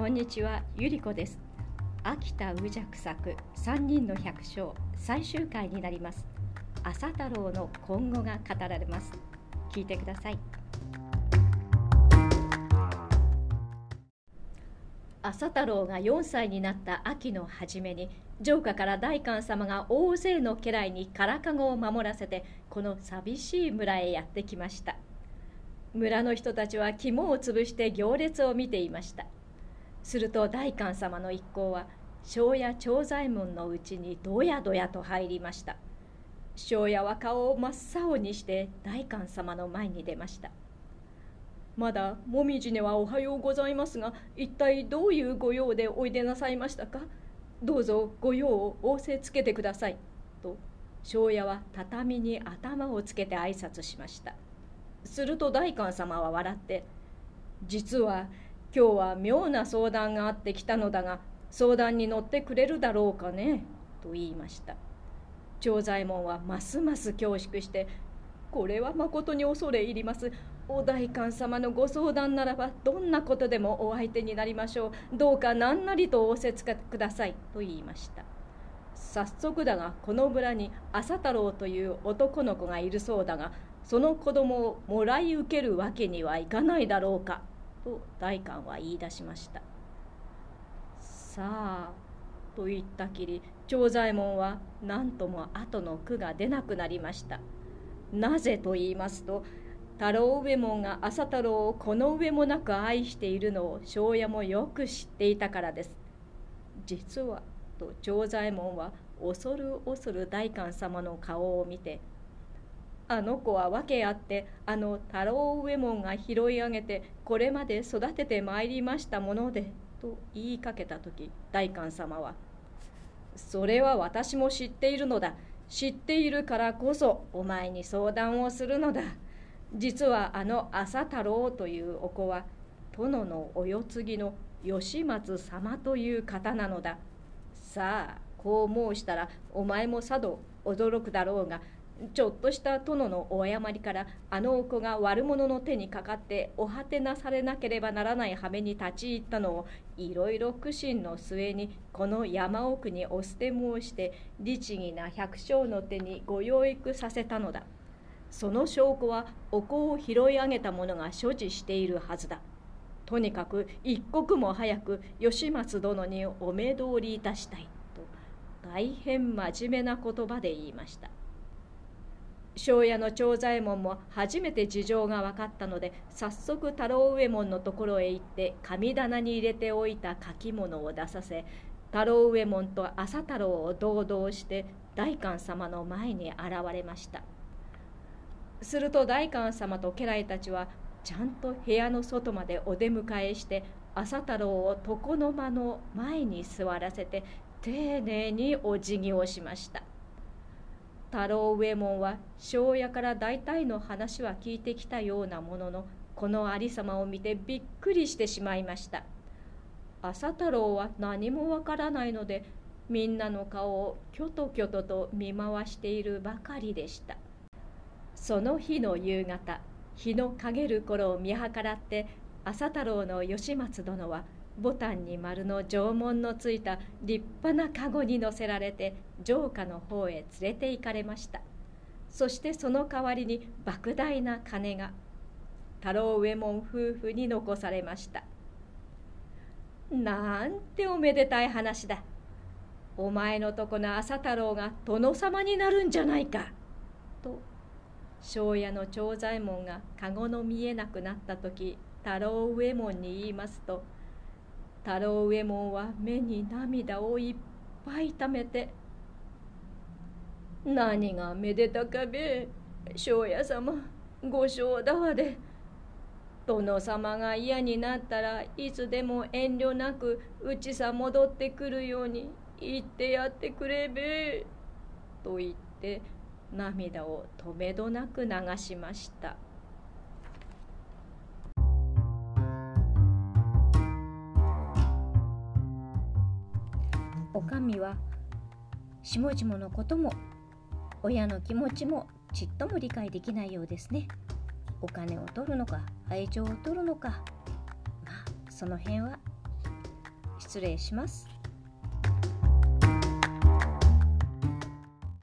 こんにちは、ゆりこです。秋田宇尺作三人の百姓最終回になります。朝太郎の今後が語られます。聞いてください。朝太郎が4歳になった秋の初めに城下から大官様が大勢の家来にからかごを守らせてこの寂しい村へやってきました村の人たちは肝を潰して行列を見ていましたすると大官様の一行は庄屋長左衛門のうちにどやどやと入りました。庄屋は顔を真っ青にして大官様の前に出ました。まだもみじねはおはようございますが一体どういうご用でおいでなさいましたか？どうぞご用を仰せつけてください。と庄屋は畳に頭をつけて挨拶しました。すると大官様は笑って「実は今日は妙な相談があってきたのだが相談に乗ってくれるだろうかね」と言いました。長左衛門はますます恐縮して「これはまことに恐れ入ります。お代官様のご相談ならばどんなことでもお相手になりましょう。どうか何なりと仰せつけください。と言いました。早速だがこの村に朝太郎という男の子がいるそうだがその子供をもらい受けるわけにはいかないだろうか。と代官は言い出しました。さあと言ったきり長左衛門は何とも後の句が出なくなりました。なぜと言いますと太郎上門が朝太郎をこの上もなく愛しているのを庄屋もよく知っていたからです。実はと長左衛門は恐る恐る代官様の顔を見てあの子は訳あってあの太郎上門が拾い上げてこれまで育ててまいりましたものでと言いかけた時代官様は「それは私も知っているのだ。知っているからこそお前に相談をするのだ」実はあの朝太郎というお子は殿のお世継ぎの吉松様という方なのだ。さあこう申したらお前もさぞ驚くだろうがちょっとした殿のお誤りからあのお子が悪者の手にかかってお果てなされなければならない羽目に立ち入ったのをいろいろ苦心の末にこの山奥にお捨て申して律儀な百姓の手にご養育させたのだ。その証拠はお香を拾い上げた者が所持しているはずだとにかく一刻も早く吉松殿にお目通りいたしたいと大変真面目な言葉で言いました庄屋の長左衛門も初めて事情が分かったので早速太郎右衛門のところへ行って神棚に入れておいた書き物を出させ太郎右衛門と朝太郎を同道して代官様の前に現れました。すると代官様と家来たちはちゃんと部屋の外までお出迎えして朝太郎を床の間の前に座らせて丁寧にお辞儀をしました。太郎右衛門は庄屋から大体の話は聞いてきたようなもののこの有様を見てびっくりしてしまいました。朝太郎は何もわからないのでみんなの顔をきょときょとと見回しているばかりでした。その日の夕方日の陰る頃を見計らって朝太郎の吉松殿はボタンに丸の縄文のついた立派な籠に乗せられて城下の方へ連れて行かれました。そしてその代わりに莫大な金が太郎右衛門夫婦に残されました。なんておめでたい話だ。お前のとこの朝太郎が殿様になるんじゃないか。と庄屋の長左衛門が籠の見えなくなった時太郎右衛門に言いますと太郎右衛門は目に涙をいっぱいためて「何がめでたかべ庄屋様ご正だわで殿様が嫌になったらいつでも遠慮なくうちさ戻ってくるように言ってやってくれべ」と言って涙を止めどなく流しました。おかみは下々のことも親の気持ちもちっとも理解できないようですね。お金を取るのか愛情を取るのか。まあその辺は失礼します。